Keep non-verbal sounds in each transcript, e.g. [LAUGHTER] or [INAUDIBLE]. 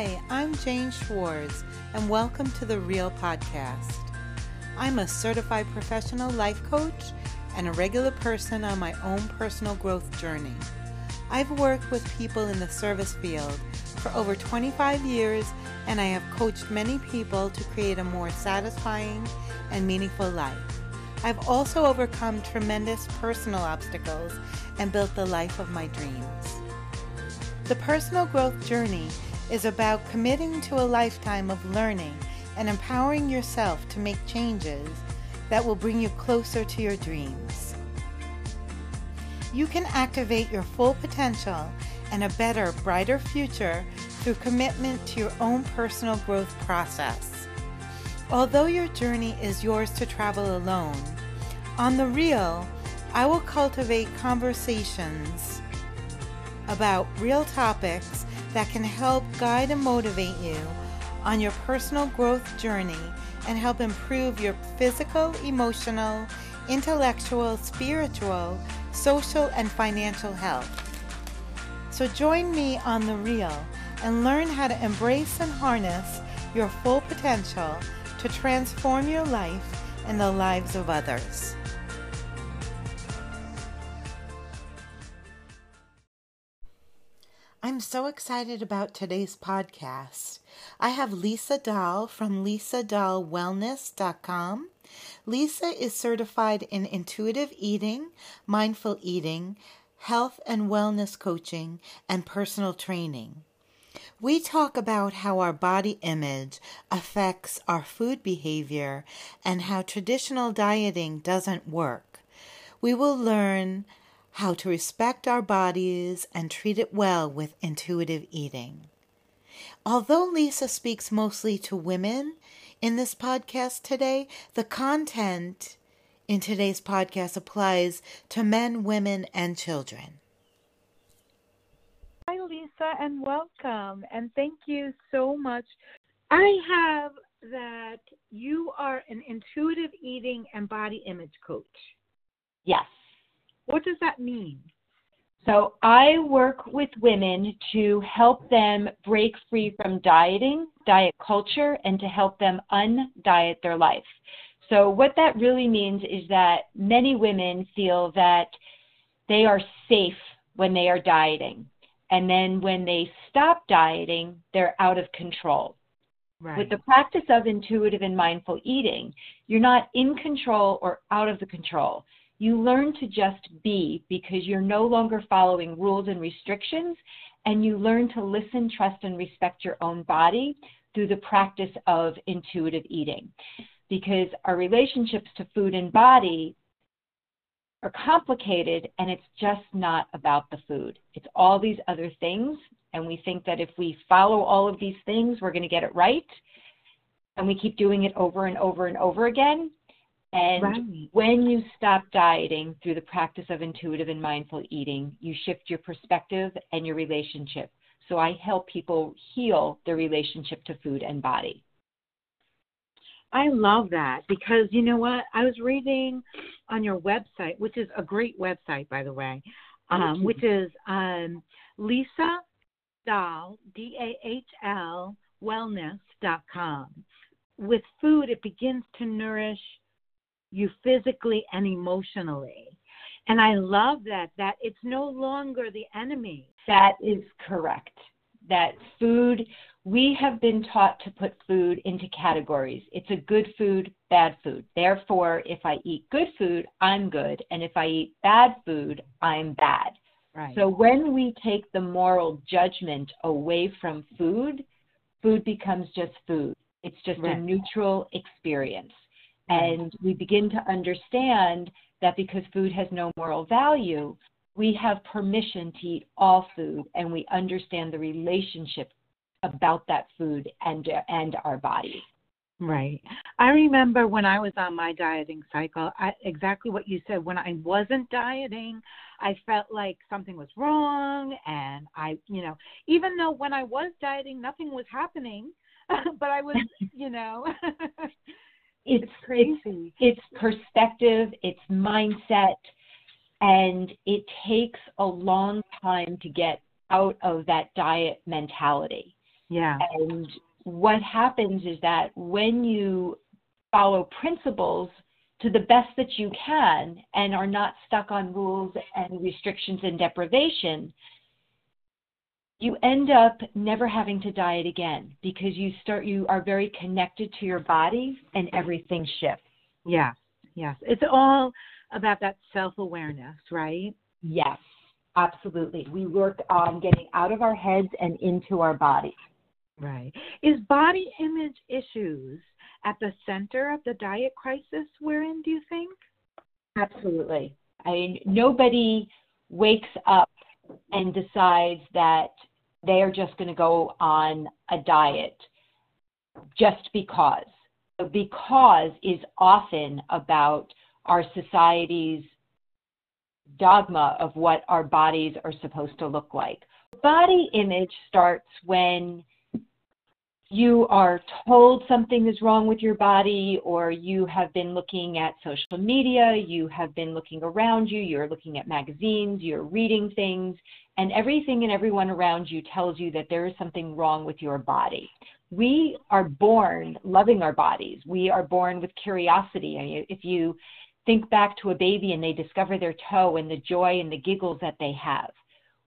Hi, I'm Jane Schwartz, and welcome to the Real Podcast. I'm a certified professional life coach and a regular person on my own personal growth journey. I've worked with people in the service field for over 25 years, and I have coached many people to create a more satisfying and meaningful life. I've also overcome tremendous personal obstacles and built the life of my dreams. The personal growth journey is about committing to a lifetime of learning and empowering yourself to make changes that will bring you closer to your dreams. You can activate your full potential and a better, brighter future through commitment to your own personal growth process. Although your journey is yours to travel alone, on the real, I will cultivate conversations about real topics that can help guide and motivate you on your personal growth journey and help improve your physical, emotional, intellectual, spiritual, social, and financial health. So join me on The Real and learn how to embrace and harness your full potential to transform your life and the lives of others. I'm so excited about today's podcast. I have Lisa Dahl from lisadahlwellness.com. Lisa is certified in intuitive eating, mindful eating, health and wellness coaching, and personal training. We talk about how our body image affects our food behavior and how traditional dieting doesn't work. We will learn how to respect our bodies and treat it well with intuitive eating. Although Lisa speaks mostly to women in this podcast today, the content in today's podcast applies to men, women, and children. Hi, Lisa, and welcome. And thank you so much. I have that you are an intuitive eating and body image coach. Yes. What does that mean? So I work with women to help them break free from dieting, diet culture, and to help them undiet their life. So what that really means is that many women feel that they are safe when they are dieting. And then when they stop dieting, they're out of control. Right. With the practice of intuitive and mindful eating, you're not in control or out of the control you learn to just be because you're no longer following rules and restrictions, and you learn to listen, trust, and respect your own body through the practice of intuitive eating. Because our relationships to food and body are complicated, and it's just not about the food. It's all these other things, and we think that if we follow all of these things, we're going to get it right. And we keep doing it over and over and over again and right. when you stop dieting through the practice of intuitive and mindful eating, you shift your perspective and your relationship. So I help people heal their relationship to food and body. I love that because you know what? I was reading on your website, which is a great website, by the way, um, which is um, Lisa Dahl, D A H L, wellness.com. With food, it begins to nourish you physically and emotionally. And I love that, that it's no longer the enemy. That is correct. That food, we have been taught to put food into categories. It's a good food, bad food. Therefore, if I eat good food, I'm good. And if I eat bad food, I'm bad. Right. So when we take the moral judgment away from food, food becomes just food. It's just right. a neutral experience. Mm-hmm. And we begin to understand that because food has no moral value, we have permission to eat all food and we understand the relationship about that food and and our body. Right. I remember when I was on my dieting cycle, I, exactly what you said. When I wasn't dieting, I felt like something was wrong. And I, you know, even though when I was dieting, nothing was happening, [LAUGHS] but I was, [LAUGHS] you know, [LAUGHS] it's, it's crazy. It's, it's perspective, it's mindset, and it takes a long time to get out of that diet mentality. Yeah. And what happens is that when you follow principles to the best that you can and are not stuck on rules and restrictions and deprivation, you end up never having to diet again because you start you are very connected to your body and everything shifts. Yes, yes. It's all about that self awareness, right? Yes, absolutely. We work on getting out of our heads and into our bodies. Right. Is body image issues at the center of the diet crisis we're in, do you think? Absolutely. I mean, nobody wakes up and decides that they are just going to go on a diet just because. Because is often about our society's dogma of what our bodies are supposed to look like. Body image starts when you are told something is wrong with your body, or you have been looking at social media, you have been looking around you, you're looking at magazines, you're reading things, and everything and everyone around you tells you that there is something wrong with your body. We are born loving our bodies. We are born with curiosity. I mean, if you think back to a baby and they discover their toe and the joy and the giggles that they have,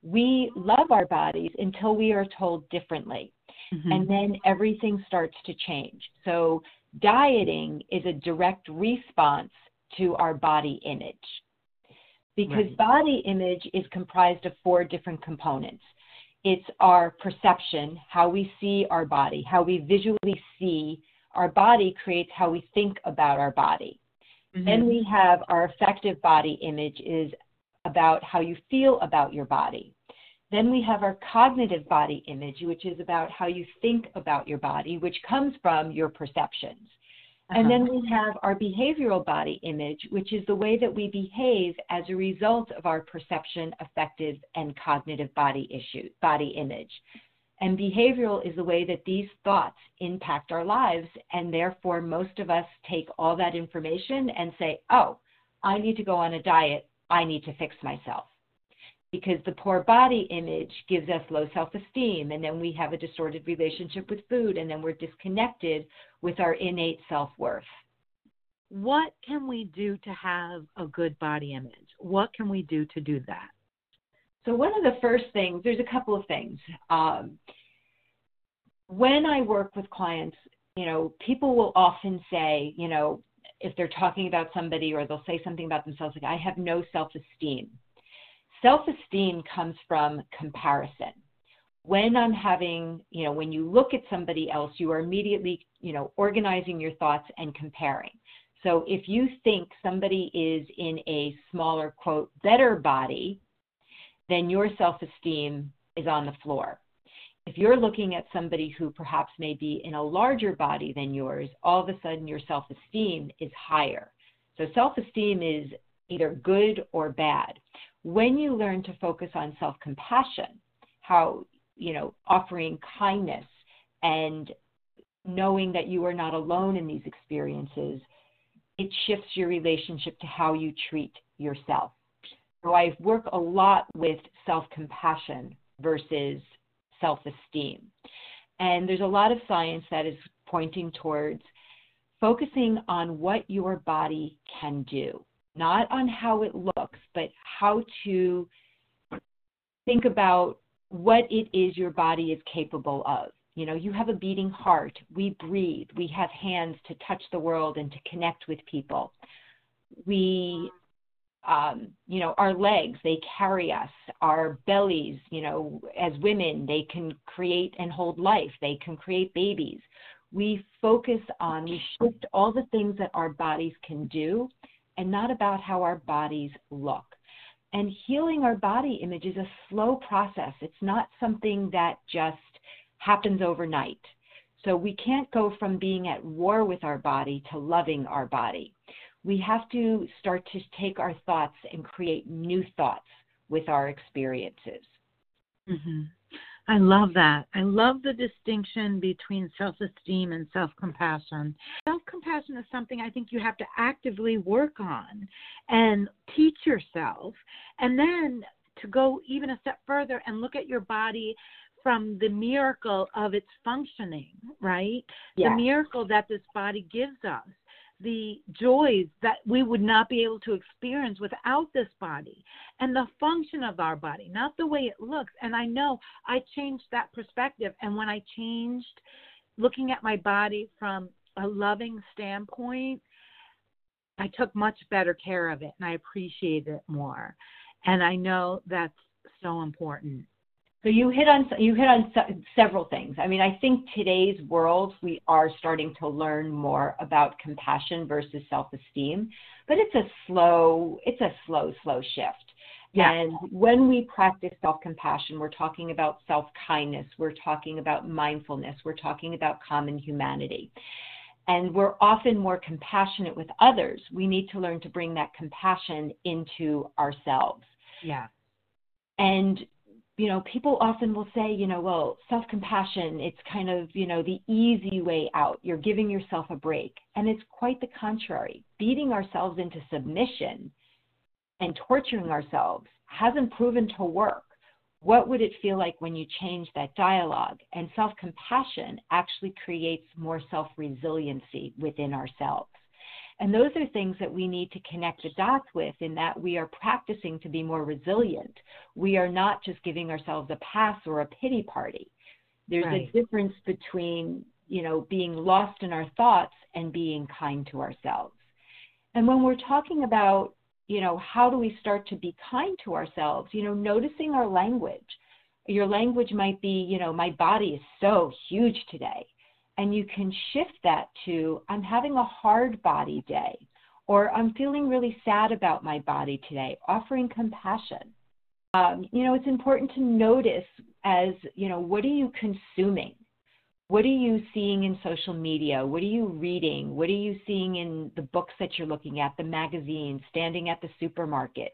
we love our bodies until we are told differently mm-hmm. and then everything starts to change. So, dieting is a direct response to our body image because right. body image is comprised of four different components. It's our perception, how we see our body, how we visually see our body creates how we think about our body. Mm-hmm. Then we have our affective body image is about how you feel about your body. Then we have our cognitive body image, which is about how you think about your body, which comes from your perceptions. Uh-huh. And then we have our behavioral body image, which is the way that we behave as a result of our perception, affective, and cognitive body issue, body image. And behavioral is the way that these thoughts impact our lives. And therefore, most of us take all that information and say, oh, I need to go on a diet. I need to fix myself because the poor body image gives us low self esteem, and then we have a distorted relationship with food, and then we're disconnected with our innate self worth. What can we do to have a good body image? What can we do to do that? So, one of the first things, there's a couple of things. Um, when I work with clients, you know, people will often say, you know, if they're talking about somebody or they'll say something about themselves, like, I have no self esteem self esteem comes from comparison. When I'm having, you know, when you look at somebody else, you are immediately, you know, organizing your thoughts and comparing. So if you think somebody is in a smaller, quote, better body, then your self esteem is on the floor. If you're looking at somebody who perhaps may be in a larger body than yours, all of a sudden your self esteem is higher. So self esteem is either good or bad when you learn to focus on self compassion, how, you know, offering kindness and knowing that you are not alone in these experiences, it shifts your relationship to how you treat yourself. So I work a lot with self compassion versus self esteem. And there's a lot of science that is pointing towards focusing on what your body can do not on how it looks, but how to think about what it is your body is capable of. You know, you have a beating heart. We breathe. We have hands to touch the world and to connect with people. We, um, you know, our legs, they carry us. Our bellies, you know, as women, they can create and hold life. They can create babies. We focus on, we shift all the things that our bodies can do and not about how our bodies look. And healing our body image is a slow process. It's not something that just happens overnight. So we can't go from being at war with our body to loving our body. We have to start to take our thoughts and create new thoughts with our experiences. Mm-hmm. I love that. I love the distinction between self esteem and self compassion. Self compassion is something I think you have to actively work on and teach yourself. And then to go even a step further and look at your body from the miracle of its functioning, right? Yeah. The miracle that this body gives us, the joys that we would not be able to experience without this body, and the function of our body, not the way it looks. And I know I changed that perspective. And when I changed looking at my body from a loving standpoint, I took much better care of it and I appreciate it more. And I know that's so important. So you hit on you hit on several things. I mean, I think today's world we are starting to learn more about compassion versus self-esteem, but it's a slow it's a slow slow shift. Yeah. And when we practice self-compassion, we're talking about self-kindness, we're talking about mindfulness, we're talking about common humanity. And we're often more compassionate with others. We need to learn to bring that compassion into ourselves. Yeah. And you know, people often will say, you know, well, self compassion, it's kind of, you know, the easy way out. You're giving yourself a break. And it's quite the contrary. Beating ourselves into submission and torturing ourselves hasn't proven to work. What would it feel like when you change that dialogue? And self compassion actually creates more self resiliency within ourselves. And those are things that we need to connect the dots with in that we are practicing to be more resilient. We are not just giving ourselves a pass or a pity party. There's right. a difference between, you know, being lost in our thoughts and being kind to ourselves. And when we're talking about, you know, how do we start to be kind to ourselves, you know, noticing our language. Your language might be, you know, my body is so huge today and you can shift that to I'm having a hard body day or I'm feeling really sad about my body today, offering compassion. Um, you know, it's important to notice as, you know, what are you consuming? What are you seeing in social media? What are you reading? What are you seeing in the books that you're looking at, the magazines, standing at the supermarket?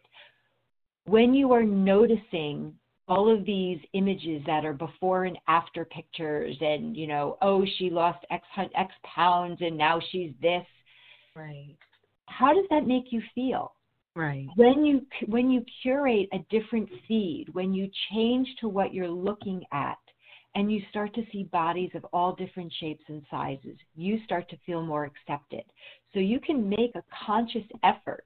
When you are noticing all of these images that are before and after pictures and you know oh she lost x x pounds and now she's this right how does that make you feel right when you when you curate a different feed when you change to what you're looking at and you start to see bodies of all different shapes and sizes you start to feel more accepted so you can make a conscious effort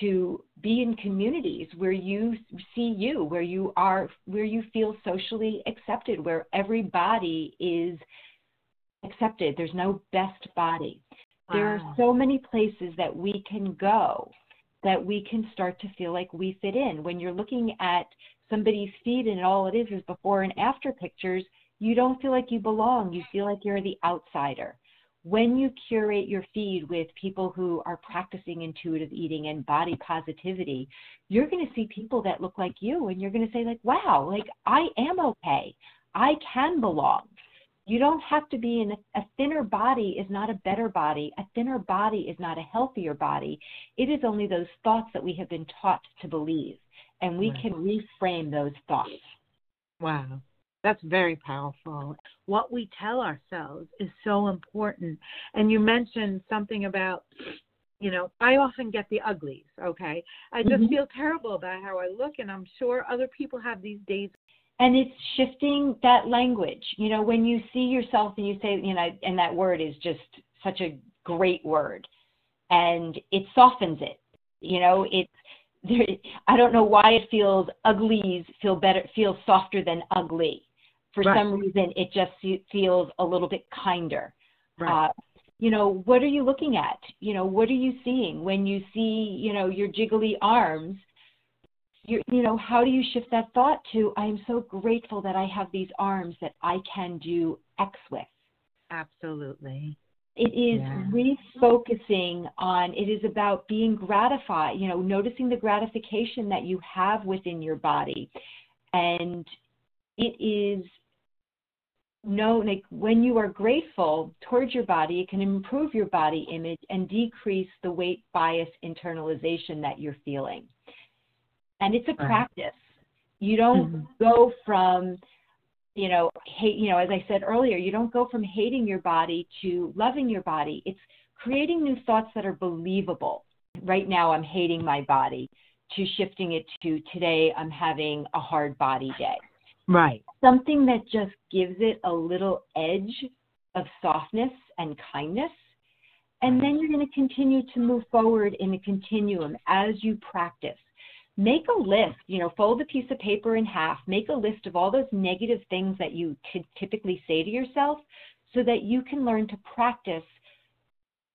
to be in communities where you see you, where you are, where you feel socially accepted, where everybody is accepted. There's no best body. Wow. There are so many places that we can go that we can start to feel like we fit in. When you're looking at somebody's feed and all it is is before and after pictures, you don't feel like you belong. You feel like you're the outsider when you curate your feed with people who are practicing intuitive eating and body positivity, you're going to see people that look like you and you're going to say like, "Wow, like I am okay. I can belong." You don't have to be in a, a thinner body is not a better body. A thinner body is not a healthier body. It is only those thoughts that we have been taught to believe and we right. can reframe those thoughts. Wow. That's very powerful. What we tell ourselves is so important. And you mentioned something about, you know, I often get the uglies, okay? I just mm-hmm. feel terrible about how I look, and I'm sure other people have these days. And it's shifting that language. You know, when you see yourself and you say, you know, and that word is just such a great word, and it softens it. You know, it's there, I don't know why it feels uglies feel better, feel softer than ugly. For right. some reason it just feels a little bit kinder. Right. Uh, you know what are you looking at? You know what are you seeing? When you see you know your jiggly arms you you know how do you shift that thought to i am so grateful that i have these arms that i can do x with? Absolutely it is yeah. refocusing on it is about being gratified you know noticing the gratification that you have within your body and it is know like when you are grateful towards your body it can improve your body image and decrease the weight bias internalization that you're feeling and it's a right. practice you don't mm-hmm. go from you know hate you know as i said earlier you don't go from hating your body to loving your body it's creating new thoughts that are believable right now i'm hating my body to shifting it to today i'm having a hard body day Right. Something that just gives it a little edge of softness and kindness. And then you're going to continue to move forward in a continuum as you practice. Make a list, you know, fold a piece of paper in half, make a list of all those negative things that you typically say to yourself so that you can learn to practice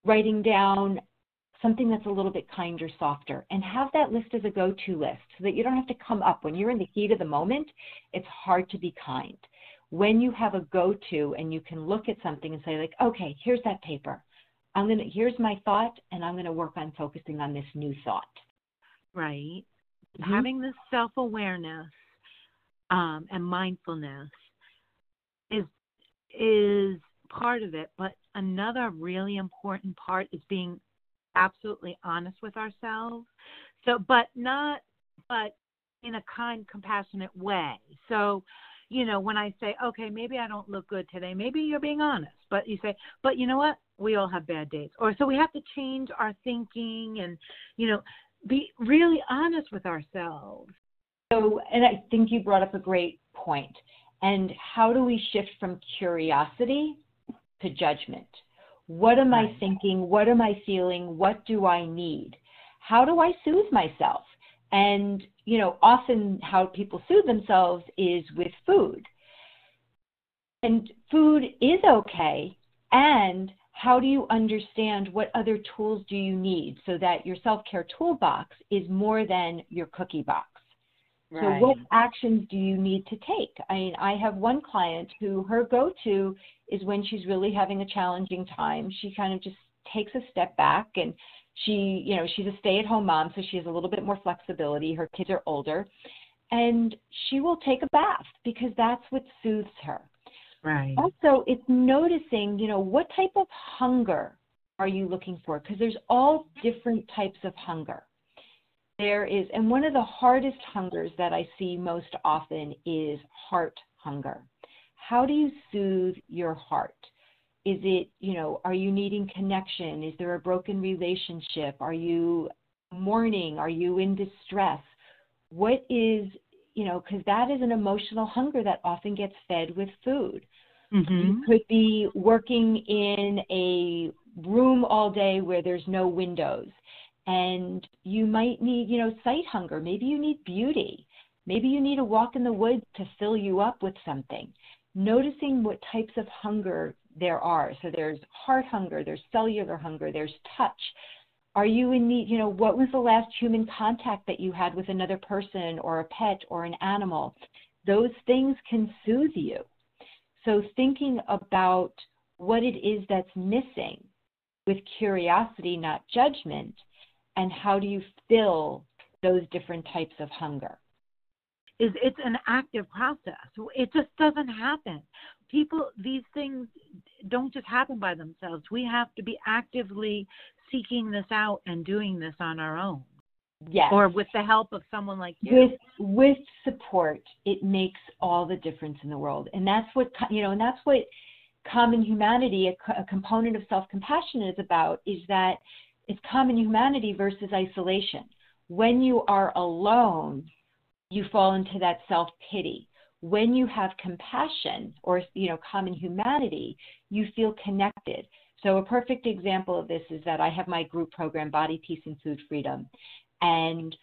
writing down something that's a little bit kinder, softer, and have that list as a go to list so that you don't have to come up. When you're in the heat of the moment, it's hard to be kind. When you have a go to and you can look at something and say, like, okay, here's that paper. I'm going to, here's my thought, and I'm going to work on focusing on this new thought. Right. Mm-hmm. Having this self awareness um, and mindfulness is is part of it, but another really important part is being absolutely honest with ourselves. So, but not, but in a kind, compassionate way. So, you know, when I say, okay, maybe I don't look good today, maybe you're being honest, but you say, but you know what? We all have bad days. Or so we have to change our thinking and, you know, be really honest with ourselves. So, and I think you brought up a great point. And how do we shift from curiosity to judgment? What am I thinking? What am I feeling? What do I need? How do I soothe myself? And, you know, often how people soothe themselves is with food. And food is okay. And how do you understand what other tools do you need so that your self care toolbox is more than your cookie box? Right. So, what actions do you need to take? I mean, I have one client who her go to is when she's really having a challenging time. She kind of just takes a step back and she, you know, she's a stay at home mom, so she has a little bit more flexibility. Her kids are older. And she will take a bath because that's what soothes her. Right. Also, it's noticing, you know, what type of hunger are you looking for? Because there's all different types of hunger there is, and one of the hardest hungers that I see most often is heart hunger. How do you soothe your heart? Is it, you know, are you needing connection? Is there a broken relationship? Are you mourning? Are you in distress? What is, you know, because that is an emotional hunger that often gets fed with food. Mm-hmm. You could be working in a room all day where there's no windows and you might need, you know, sight hunger. Maybe you need beauty. Maybe you need a walk in the woods to fill you up with something. Noticing what types of hunger there are. So there's heart hunger, there's cellular hunger, there's touch. Are you in need, you know, what was the last human contact that you had with another person or a pet or an animal? Those things can soothe you. So thinking about what it is that's missing with curiosity, not judgment, and how do you fill those different types of hunger? Is it's an active process. It just doesn't happen. People, these things don't just happen by themselves. We have to be actively seeking this out and doing this on our own. Yes. Or with the help of someone like you. With with support, it makes all the difference in the world, and that's what you know, and that's what common humanity, a, a component of self compassion, is about. Is that it's common humanity versus isolation. When you are alone, you fall into that self pity. When you have compassion or you know common humanity, you feel connected. So a perfect example of this is that I have my group program Body Peace and Food Freedom and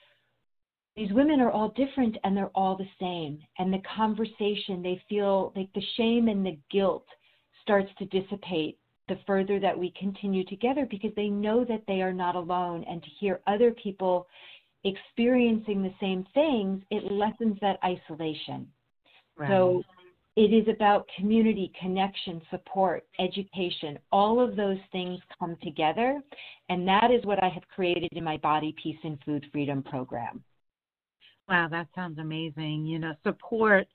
these women are all different and they're all the same and the conversation they feel like the shame and the guilt starts to dissipate the further that we continue together because they know that they are not alone and to hear other people experiencing the same things it lessens that isolation. Right. so it is about community connection support education. All of those things come together and that is what i have created in my body peace and food freedom program. Wow that sounds amazing. You know support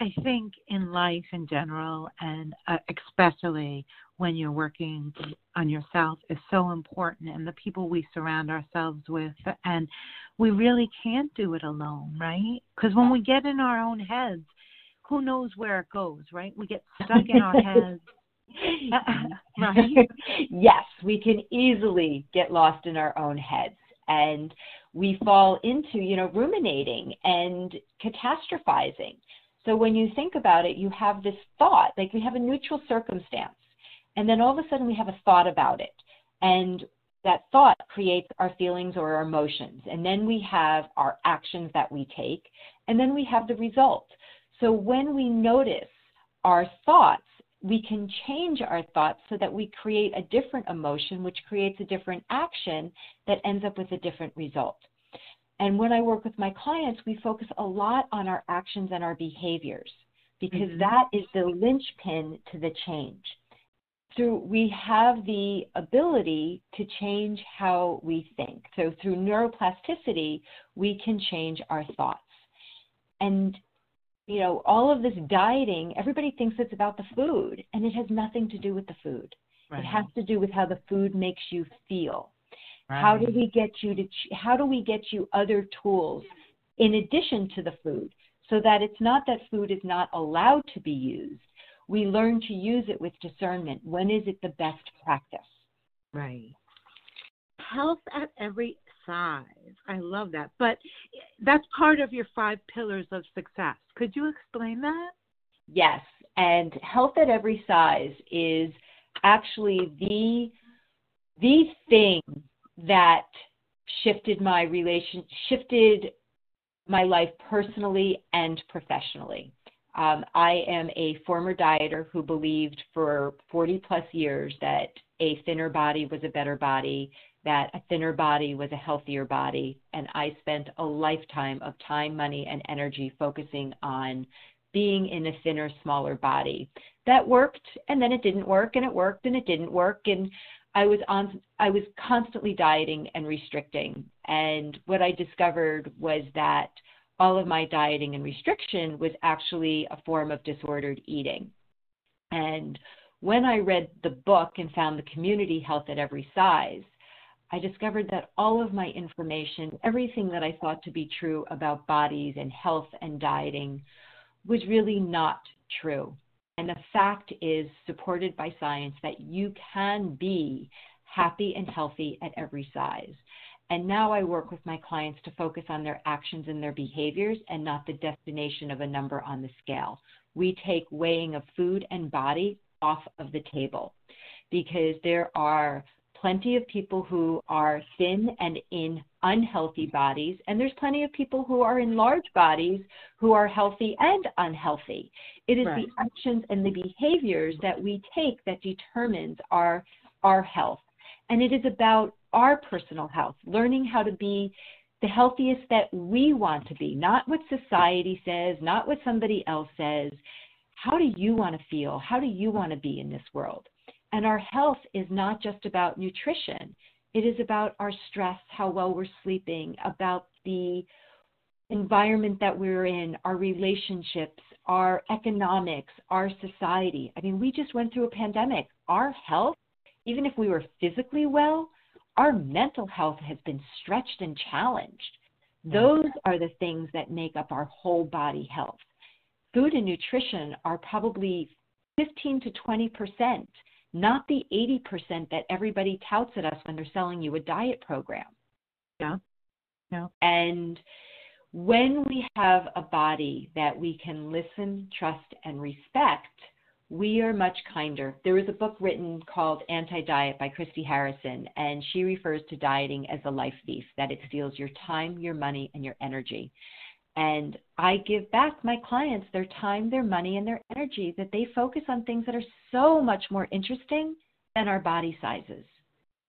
I think in life in general, and uh, especially when you're working on yourself, is so important, and the people we surround ourselves with. And we really can't do it alone, right? Because when we get in our own heads, who knows where it goes, right? We get stuck in our heads. [LAUGHS] [LAUGHS] right? yes, we can easily get lost in our own heads and we fall into, you know, ruminating and catastrophizing So when you think about it, you have this thought, like we have a neutral circumstance, and then all of a sudden we have a thought about it. And that thought creates our feelings or our emotions. And then we have our actions that we take, and then we have the result. So when we notice our thoughts, we can change our thoughts so that we create a different emotion, which creates a different action that ends up with a different result. And when I work with my clients, we focus a lot on our actions and our behaviors because mm-hmm. that is the linchpin to the change. So we have the ability to change how we think. So through neuroplasticity, we can change our thoughts. And you know, all of this dieting, everybody thinks it's about the food, and it has nothing to do with the food. Right. It has to do with how the food makes you feel. Right. How do we get you to? How do we get you other tools in addition to the food, so that it's not that food is not allowed to be used. We learn to use it with discernment. When is it the best practice? Right. Health at every size. I love that. But that's part of your five pillars of success. Could you explain that? Yes. And health at every size is actually the the thing that shifted my relation shifted my life personally and professionally. Um, I am a former dieter who believed for 40 plus years that a thinner body was a better body, that a thinner body was a healthier body. And I spent a lifetime of time, money, and energy focusing on being in a thinner, smaller body. That worked, and then it didn't work, and it worked, and it didn't work. And I was on I was constantly dieting and restricting. And what I discovered was that all of my dieting and restriction was actually a form of disordered eating. And when I read the book and found the community health at every size, I discovered that all of my information, everything that I thought to be true about bodies and health and dieting, was really not true. And the fact is supported by science that you can be happy and healthy at every size. And now I work with my clients to focus on their actions and their behaviors and not the destination of a number on the scale. We take weighing of food and body off of the table because there are plenty of people who are thin and in unhealthy bodies, and there's plenty of people who are in large bodies who are healthy and unhealthy. It is right. the actions and the behaviors that we take that determines our our health. And it is about our personal health, learning how to be the healthiest that we want to be, not what society says, not what somebody else says. How do you want to feel? How do you want to be in this world? And our health is not just about nutrition, it is about our stress, how well we're sleeping, about the environment that we're in, our relationships, our economics, our society. I mean, we just went through a pandemic. Our health, even if we were physically well, our mental health has been stretched and challenged. Mm. Those are the things that make up our whole body health. Food and nutrition are probably 15 to 20 percent not the 80% that everybody touts at us when they're selling you a diet program. Yeah. Yeah. And when we have a body that we can listen, trust, and respect, we are much kinder. There was a book written called Anti Diet by Christy Harrison, and she refers to dieting as a life thief, that it steals your time, your money, and your energy. And I give back my clients their time, their money, and their energy that they focus on things that are so much more interesting than our body sizes.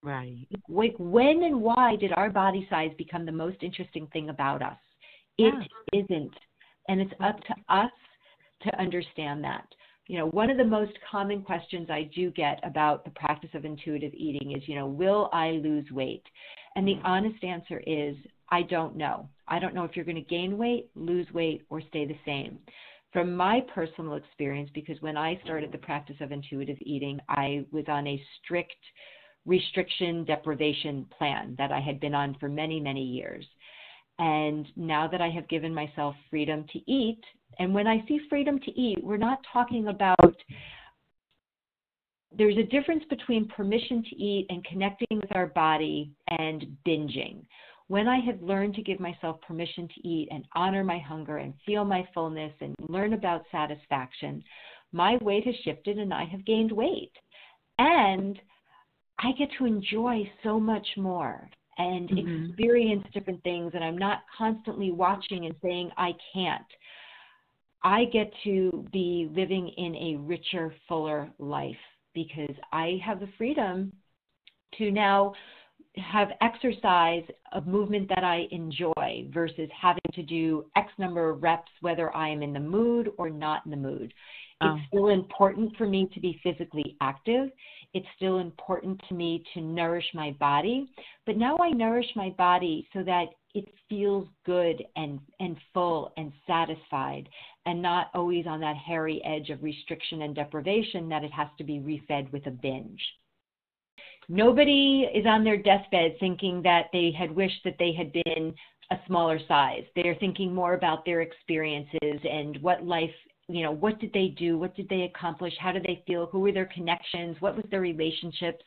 Right. Like when and why did our body size become the most interesting thing about us? It yeah. not And it's up to us to understand that. You know, one of the most common questions I do get about the practice of intuitive eating is, you know, will I lose weight? And the mm. honest answer is I don't know. I don't know if you're going to gain weight, lose weight, or stay the same. From my personal experience, because when I started the practice of intuitive eating, I was on a strict restriction deprivation plan that I had been on for many, many years. And now that I have given myself freedom to eat, and when I see freedom to eat, we're not talking about there's a difference between permission to eat and connecting with our body and binging when I have learned to give myself permission to eat and honor my hunger and feel my fullness and learn about satisfaction, my weight has shifted and I have gained weight. And I get to enjoy so much more and mm-hmm. experience different things. And I'm not constantly watching and saying, I can't. I get to be living in a richer, fuller life because I have the freedom to now have exercise of movement that I enjoy versus having to do X number of reps, whether I am in the mood or not in the mood. It's oh. still important for me to be physically active. It's still important to me to nourish my body. But now I nourish my body so that it feels good and, and full and satisfied and not always on that hairy edge of restriction and deprivation that it has to be refed with a binge. Nobody is on their deathbed thinking that they had wished that they had been a smaller size. They're thinking more about their experiences and what life, you know, what did they do? What did they accomplish? How did they feel? Who were their connections? What was their relationships?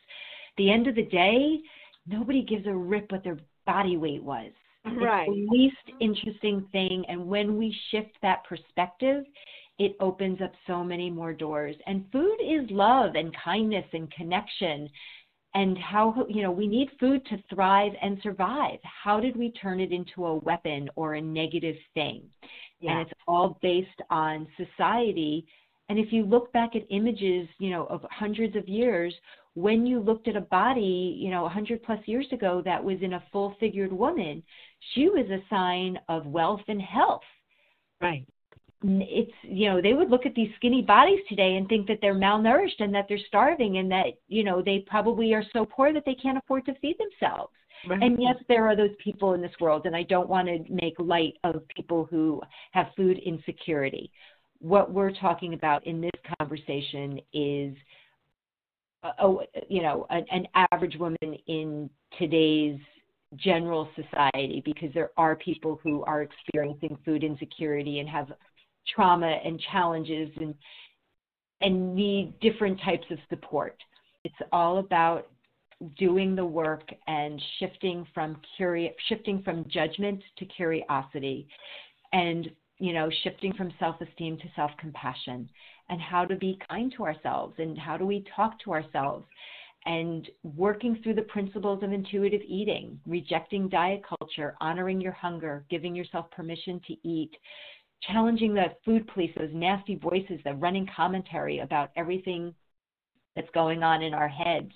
the end of the day, nobody gives a rip what their body weight was. Right. It's the least interesting thing. And when we shift that perspective, it opens up so many more doors. And food is love and kindness and connection and how you know we need food to thrive and survive. How did we turn it into a weapon or a negative thing? Yeah. and it's all based on society. And if you look back at images you know of hundreds of years when you looked at a body you know 100 plus years ago that was in a full figured woman she was a sign of wealth and health. Right it's you know they would look at these skinny bodies today and think that they're malnourished and that they're starving and that you know they probably are so poor that they can't afford to feed themselves right. and yes there are those people in this world and i don't want to make light of people who have food insecurity what we're talking about in this conversation is uh, oh you know an, an average woman in today's general society because there are people who are experiencing food insecurity and have trauma and challenges and and need different types of support. It's all about doing the work and shifting from curi- shifting from judgment to curiosity and you know shifting from self-esteem to self-compassion and how to be kind to ourselves and how do we talk to ourselves and working through the principles of intuitive eating rejecting diet culture honoring your hunger giving yourself permission to eat challenging the food police, those nasty voices, the running commentary about everything that's going on in our heads,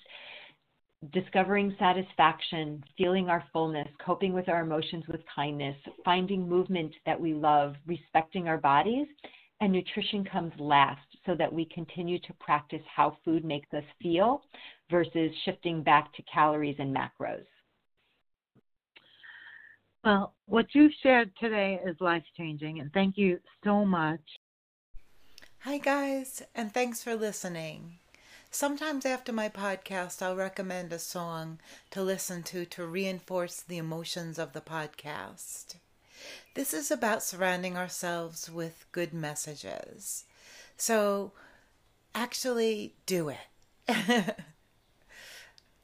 discovering satisfaction, feeling our fullness, coping with our emotions with kindness, finding movement that we love, respecting our bodies, and nutrition comes last so that we continue to practice how food makes us feel versus shifting back to calories and macros. Well, what you've shared today is life changing, and thank you so much. Hi, guys, and thanks for listening. Sometimes after my podcast, I'll recommend a song to listen to to reinforce the emotions of the podcast. This is about surrounding ourselves with good messages. So actually do it. [LAUGHS]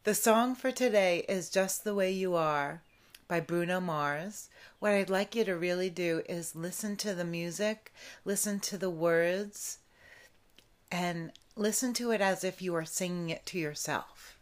the song for today is Just the Way You Are by Bruno Mars. What I'd like you to really do is listen to the music, listen to the words, and listen to it as if you are singing it to yourself.